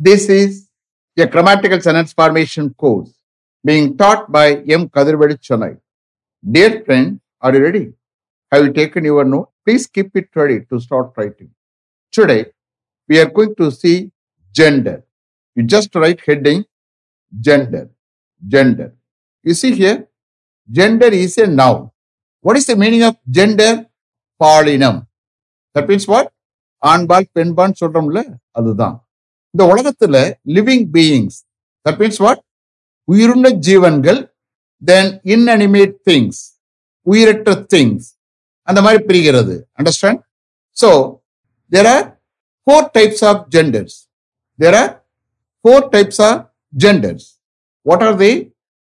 This is a grammatical sentence formation course being taught by M. Kadirvedi Chennai. Dear friend, are you ready? Have you taken your note? Please keep it ready to start writing. Today, we are going to see gender. You just write heading gender. Gender. You see here, gender is a noun. What is the meaning of gender? பாலினம் that means what ஆண்பால் பெண்பான் சொல்றோம்ல அதுதான் இந்த உலகத்துல living beings that means what உயிருள்ள ஜீவன்கள் then inanimate things உயிரற்ற திங்ஸ் அந்த மாதிரி பிரிகிறது. Understand so there are four types of genders there are four types of genders what are they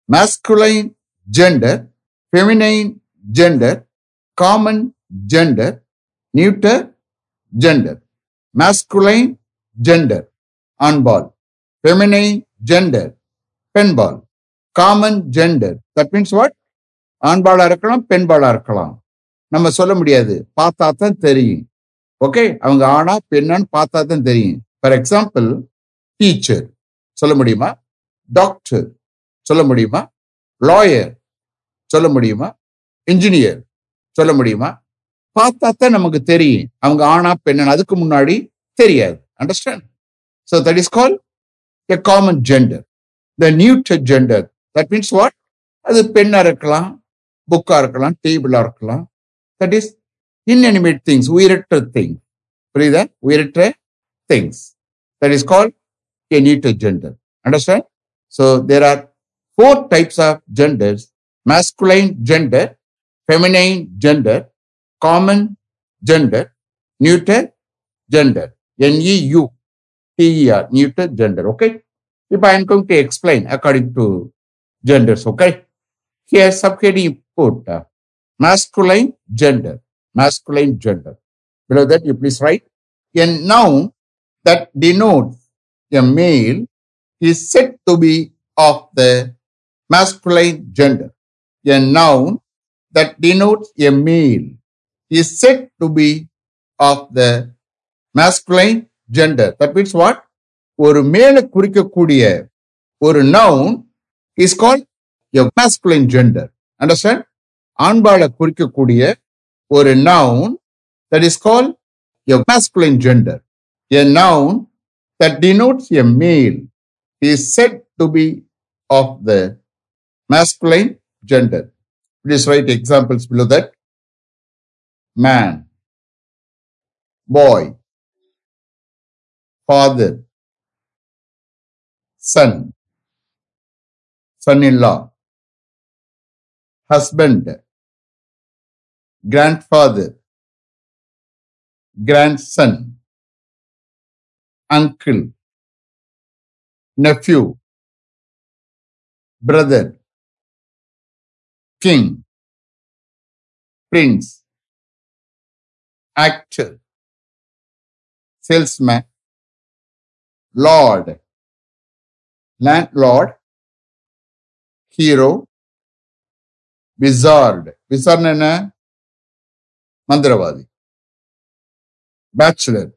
masculine gender feminine gender common gender neuter gender masculine gender ஆண்பால். Feminine gender பெண்பால். Common gender that means what ஆண்பாளா இருக்கலாம் பெண்பாளா இருக்கலாம். நம்ம சொல்ல முடியாது. பார்த்தா தான் தெரியும். ஓகே அவங்க ஆனா பெண்ணான்னு பார்த்தா தான் தெரியும். ஃபார் எக்ஸாம்பிள் டீச்சர் சொல்ல முடியுமா? டாக்டர் சொல்ல முடியுமா? லாயர் சொல்ல முடியுமா? இன்ஜினியர் சொல்ல முடியுமா? பார்த்தா தான் நமக்கு தெரியும். அவங்க ஆனா பெண்ணான்னு. அதுக்கு முன்னாடி தெரியாது. Understand so that is call a common gender the neuter gender that means what அது பெண்ணா இருக்கலாம் புக்கா இருக்கலாம் டேபிளா இருக்கலாம். தட் இஸ் inanimate திங்ஸ் உயிரற்ற திங் புரியுதா? உயிரற்ற things that is call a neuter gender understand so there are four types of genders. Masculine gender, feminine gender, common gender, neuter gender. N E U T E R, neuter gender. Okay. If I am going to explain according to genders, okay. Here, subheading put uh, masculine gender, masculine gender. Below that, you please write a noun that denotes a male is said to be of the masculine gender. A noun that denotes a male is said to be of the masculine gender. That means what? ஒரு மேல குறிக்கக்கூடிய ஒரு noun is called a masculine gender. Understand? ஆண்பாளை குறிக்கக்கூடிய ஒரு noun that is called a masculine gender. A noun that denotes a male is said to be of the masculine gender. Please write examples below that. Man, boy, father, son, son-in-law, husband, grandfather, grandson, uncle, nephew, brother, king, prince, actor, salesman, Lord, landlord, hero, wizard. Wizard என்ன மந்திரவாதி bachelor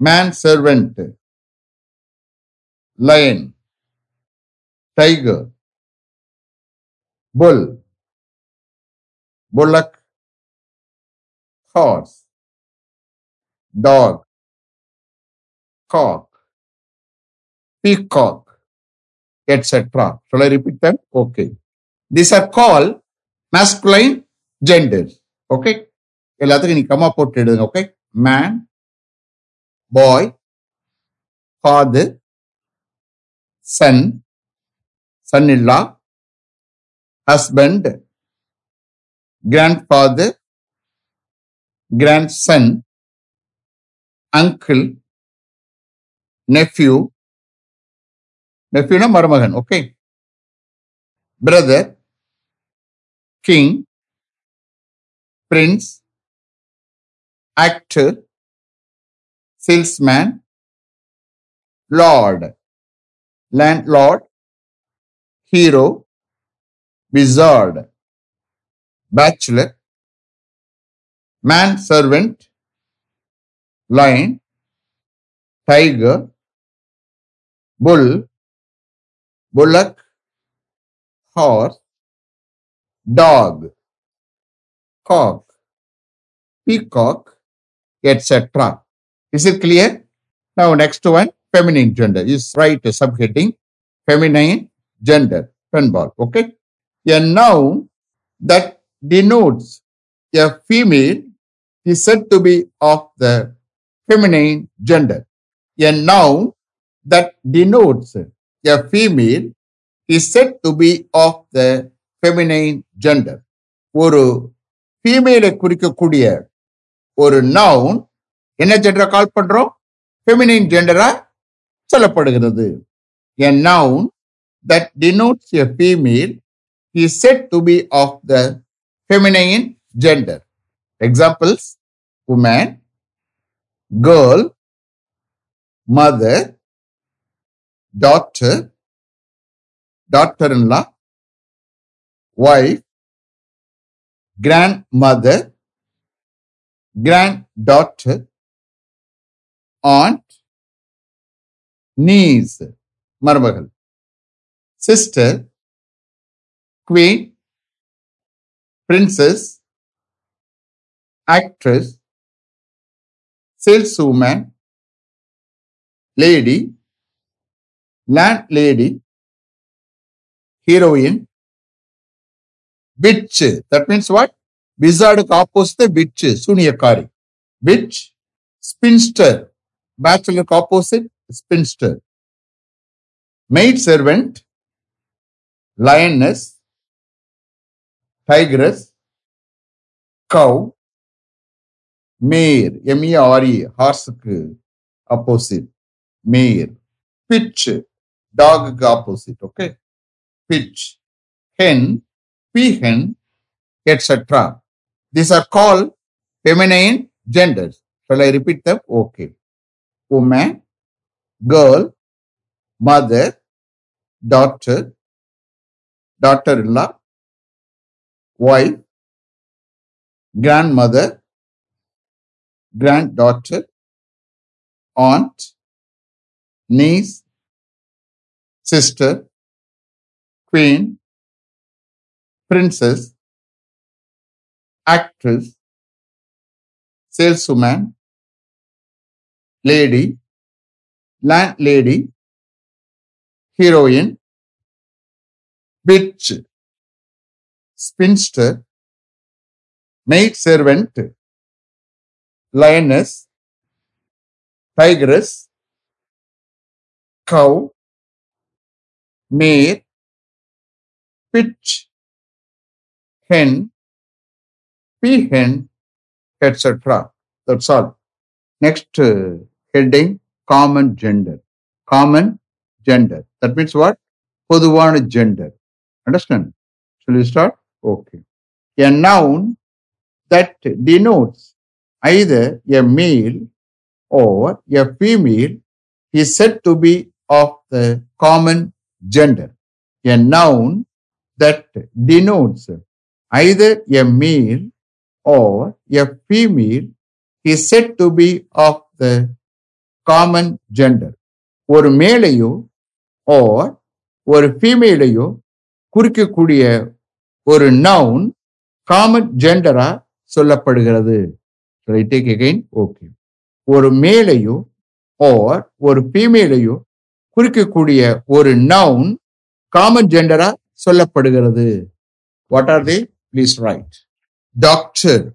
man servant lion tiger bull bullock horse dog cock, peacock, etc. Shall I repeat them? Okay. These are called masculine genders. Okay. எல்லாத்துக்கும் நீ கம்மா போட்டு எழுதுங்க okay man boy father son son இல்லா husband grandfather, grandson, uncle, nephew, nephew na Marmagan, okay? Brother, king, prince, actor, salesman, lord, landlord, hero, wizard, bachelor, man servant, lion, tiger, bull, bullock, horse, dog, cock, peacock, etc. Is it clear? Now, next one, feminine gender. Is right subheading, feminine gender, penball. Okay. A noun that denotes a female is said to be of the feminine gender. A noun that denotes a female is said to be of the feminine gender. ஒரு ஃபீமேலை குறிக்கக்கூடிய ஒரு noun என்ன ஜெண்டரை கால் பண்றோம் feminine ஜெண்டரா சொல்லப்படுகிறது a noun that denotes a female is set to be of the feminine gender examples woman girl mother daughter daughter-in-law wife grandmother granddaughter aunt niece மருமகள் sister queen princess actress saleswoman lady landlady heroine witch that means what wizardக்கு opposite witch சூனியக்காரி witch spinster bachelorக்கு opposite spinster maid servant lioness tigress cow mare M-E-R-E ஹார்ஸுக்கு opposite mare pitch dog opposite, okay? Pitch, hen, peahen, etc. These are called feminine genders. Shall I repeat them? Okay. Woman, girl, mother, daughter, daughter-in-law, wife, grandmother, granddaughter, aunt, niece, sister queen princess actress saleswoman lady landlady heroine bitch spinster maid servant lioness tigress cow mare, pitch, hen, peahen, etc. That's all. Next uh, heading common gender. Common gender. That means what? Poduvana gender. Understand? Shall we start? Okay. A noun that denotes either a male or a female is said to be of the common gender a noun that denotes either a male or a female is set to be of the common gender ஒரு மேலையோ ஓர் ஒரு ஃபீமேலையோ குறிக்கக்கூடிய ஒரு noun common ஜெண்டரா சொல்லப்படுகிறது okay ஒரு மேலையோ ஓர் ஒரு ஃபீமேலையோ குறிக்கக்கூடிய ஒரு நவுன் காமன் ஜெண்டரா சொல்லப்படுகிறது. What are they please write doctor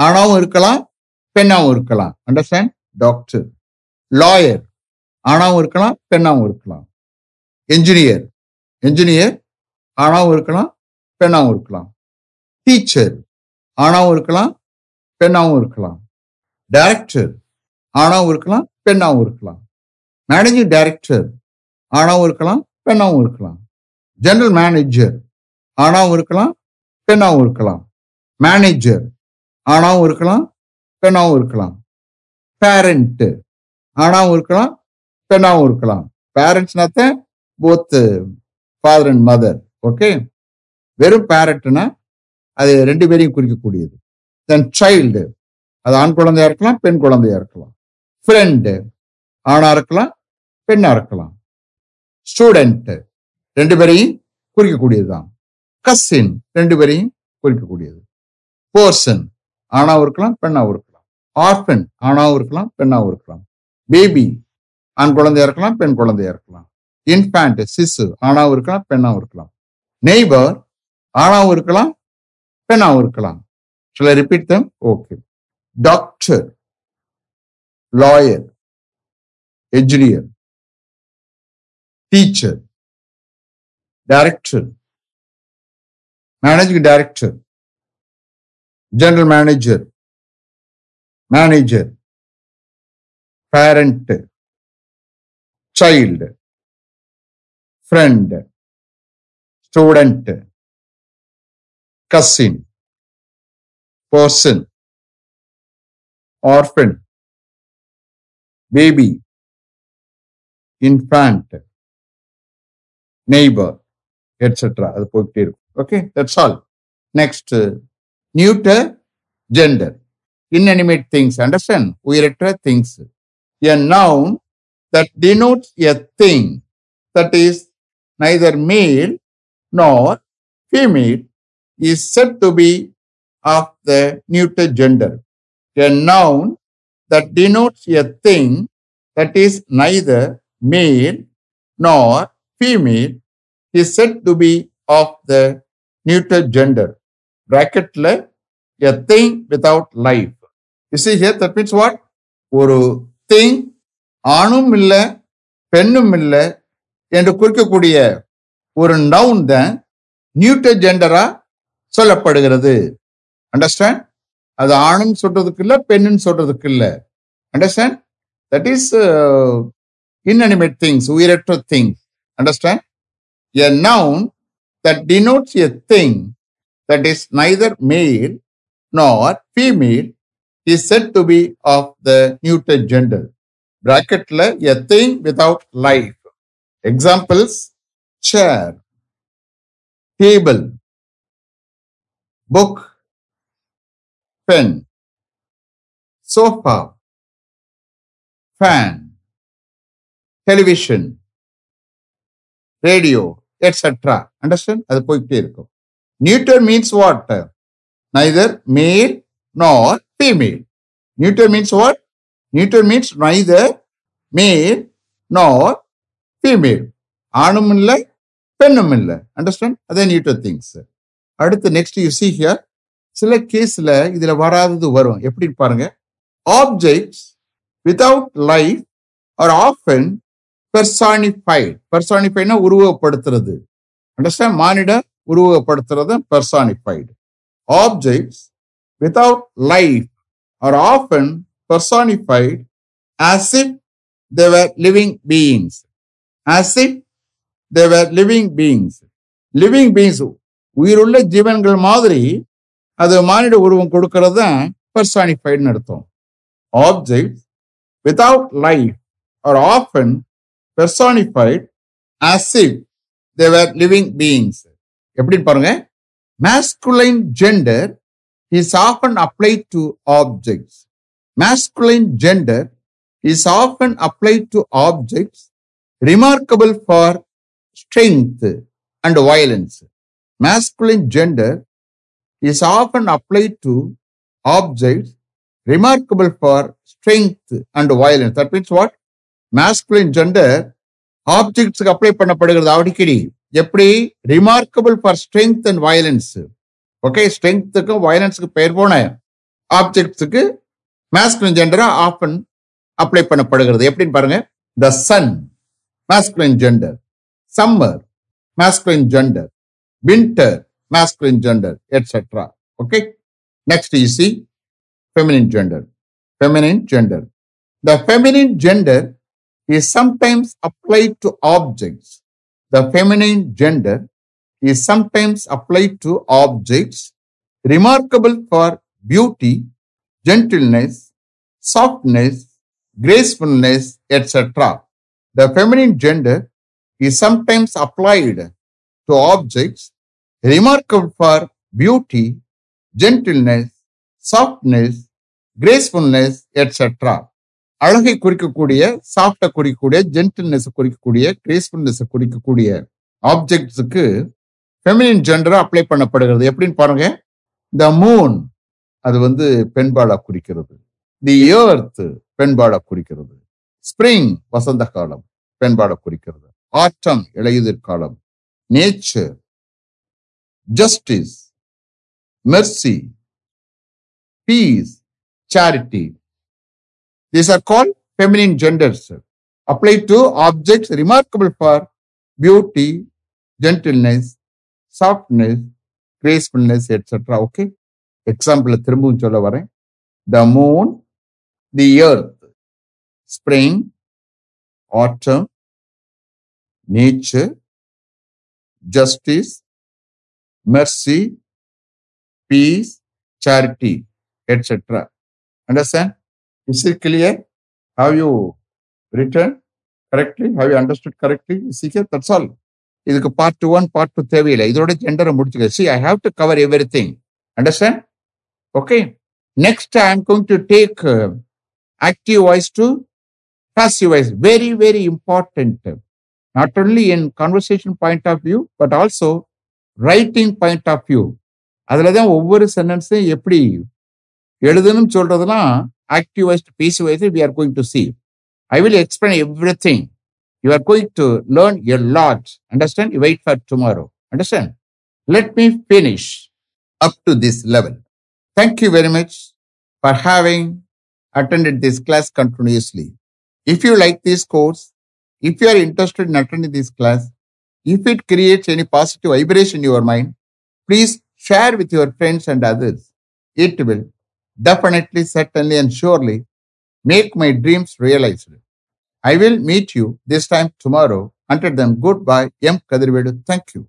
ஆணாவும் இருக்கலாம் பெண்ணாவும் இருக்கலாம். அண்டர்ஸ்டாண்ட் டாக்டர் லாயர் ஆணாவும் இருக்கலாம் பெண்ணாவும் இருக்கலாம். என்ஜினியர் என்ஜினியர் ஆணாவும் இருக்கலாம் பெண்ணாவும் இருக்கலாம். டீச்சர் ஆணாவும் இருக்கலாம் பெண்ணாவும் இருக்கலாம். டைரக்டர் ஆணாவும் இருக்கலாம் பெண்ணாவும் இருக்கலாம். மேனேஜிங் டைரக்டர் ஆணாவும் இருக்கலாம் பெண்ணாவும் இருக்கலாம். ஜெனரல் மேனேஜர் ஆணாவும் இருக்கலாம் பெண்ணாவும் இருக்கலாம். மேனேஜர் ஆணாவும் இருக்கலாம் பெண்ணாவும் இருக்கலாம். பேரண்ட்டு ஆணாவும் இருக்கலாம் பெண்ணாவும் இருக்கலாம். பேரண்ட்ஸ்னாத்த both father and mother okay வெறும் பேரண்ட்னா அது ரெண்டு பேரையும் குறிக்கக்கூடியது. தென் சைல்டு அது ஆண் குழந்தையா இருக்கலாம் பெண் குழந்தையா இருக்கலாம். ஃப்ரெண்டு ஆணா இருக்கலாம் பெண்ணா இருக்கலாம். ஸ்டூடெண்ட் ரெண்டு பேரையும் குறிக்கக்கூடியதுதான். கசின் ரெண்டு பேரையும் குறிக்கக்கூடியது. போர்சன் ஆணாவும் இருக்கலாம் பெண்ணாவும் இருக்கலாம். ஆர்ஃபன் ஆணாவும் இருக்கலாம் பெண்ணாவும் இருக்கலாம். பேபி ஆண் குழந்தையா இருக்கலாம் பெண் குழந்தையா இருக்கலாம். இன்ஃபேண்ட் சிசு ஆணாவும் இருக்கலாம் பெண்ணாவும் இருக்கலாம். நெய்பர் ஆணாவும் இருக்கலாம் பெண்ணாவும் இருக்கலாம். சில repeat them okay doctor lawyer engineer teacher, director, managing director, general manager, manager, parent, child, friend, student, cousin, person, orphan, baby, infant, neighbor, etc. அது போயிட்டே இருக்கும் okay that's all next neuter gender inanimate things understand உயிரற்ற things a noun that denotes a thing that is neither male nor female is said to be of the neuter gender a noun that denotes a thing that is neither male nor female is set to be of the neuter gender பிராக்கெட்டில் a thing without life is is here that means what ஒரு thing ஆணும் இல்லை பெண்ணும் இல்லை என்று குறிக்கக்கூடிய ஒரு noun தான் நியூட்டர் ஜெண்டரா சொல்லப்படுகிறது அண்டர்ஸ்டாண்ட் அது ஆணும் சொல்றதுக்கு இல்லை பெண்ணுன்னு சொல்றதுக்கு இல்லை understand that is inanimate things உயிரற்ற things Understand? A noun that denotes a thing that is neither male nor female is said to be of the neuter gender. Bracket la, a thing without life. Examples chair, table, book, pen, sofa, fan, television, radio etcetera understand அது போய்கிட்டே இருக்கும். Neuter means what neither male nor female neuter means what neuter means neither male nor female ஆணும் இல்லை பெண்ணும் இல்லை. Understand அதே neuter things அடுத்து next you see here சில கேஸில் இதில் வராதது வரும். எப்படின்னு பாருங்க. Objects without life are often personified பெர்சானிஃபைட்னா உருவகப்படுத்துறது. அண்டர்ஸ்டாண்ட் மானிட உருவகப்படுத்துறது personified objects without life are often personified as if they were living beings as if they were living beings living beings உயிருள்ள ஜீவன்கள் மாதிரி அது மானிட உருவம் கொடுக்கறது தான் பெர்சானிஃபைடுன்னு அர்த்தம். Objects without life are often personified as if they were living beings எப்படின்னு பாருங்க masculine gender is often apply to objects masculine gender is often apply to objects remarkable for strength and violence masculine gender is often apply to objects remarkable for strength and violence. That means what? Masculine gender ஆப்ஜெக்ட்ஸுக்கு apply பண்ணப்படுகிறது அடிக்கடி. எப்படி? Remarkable for strength and violence okay ஸ்ட்ரென்த்துக்கும் வயலன்ஸுக்கு பெயர் போன ஆப்ஜெக்ட்ஸுக்கு masculine ஜெண்டரா often apply பண்ணப்படுகிறது. எப்படின்னு பாருங்க. The sun masculine gender summer masculine gender winter masculine gender etcetera okay next easy feminine gender feminine gender the feminine gender is sometimes applied to objects. The feminine gender is sometimes applied to objects remarkable for beauty, gentleness, softness, gracefulness, etc. The feminine gender is sometimes applied to objects remarkable for beauty, gentleness, softness, gracefulness, etc. அழகை குறிக்கக்கூடிய சாஃப்டை குறிக்கக்கூடிய gentleness குறிக்கக்கூடிய கிரேஸ்ஃபுல்னஸ் குறிக்கக்கூடிய ஆப்ஜெக்ட்ஸுக்கு feminine ஜெண்டராக apply பண்ணப்படுகிறது. எப்படின்னு பாருங்க. The moon அது வந்து பெண்பாளா குறிக்கிறது. தி ஏர்த் பெண்பாளா குறிக்கிறது. ஸ்பிரிங் வசந்த காலம் பெண்பாளா குறிக்கிறது. ஆட்டம் இளையுதிர் காலம். Nature justice mercy peace charity These are called feminine genders. Apply to objects remarkable for beauty, gentleness, softness, gracefulness, etc. Okay? Example திரும்பவும் சொல்ல வரேன் the moon the earth spring autumn nature justice mercy peace charity etcetera Understand? Is it clear? Have you written correctly? Have you understood correctly? Is it clear? That's all. இதுக்கு part one part two தேவையில்லை இதோட ஜெண்டரை முடிச்சுக்க see I have to cover everything understand okay next I am going to take active voice to passive voice very very important not only in conversation point of view but also writing point of view அதுல தான் ஒவ்வொரு சென்டென்ஸையும் எப்படி எழுதணும்னு Activist, voice we are going to see. I will explain everything. You are going to learn a lot. Understand? You wait for tomorrow. Understand? Let me finish up to this level. Thank you very much for having attended this class continuously. If you like this course, if you are interested in attending this class, if it creates any positive vibration in your mind, please share with your friends and others. It will definitely, certainly, and surely make my dreams realized. I will meet you this time tomorrow. Until then, goodbye. M. Thank you.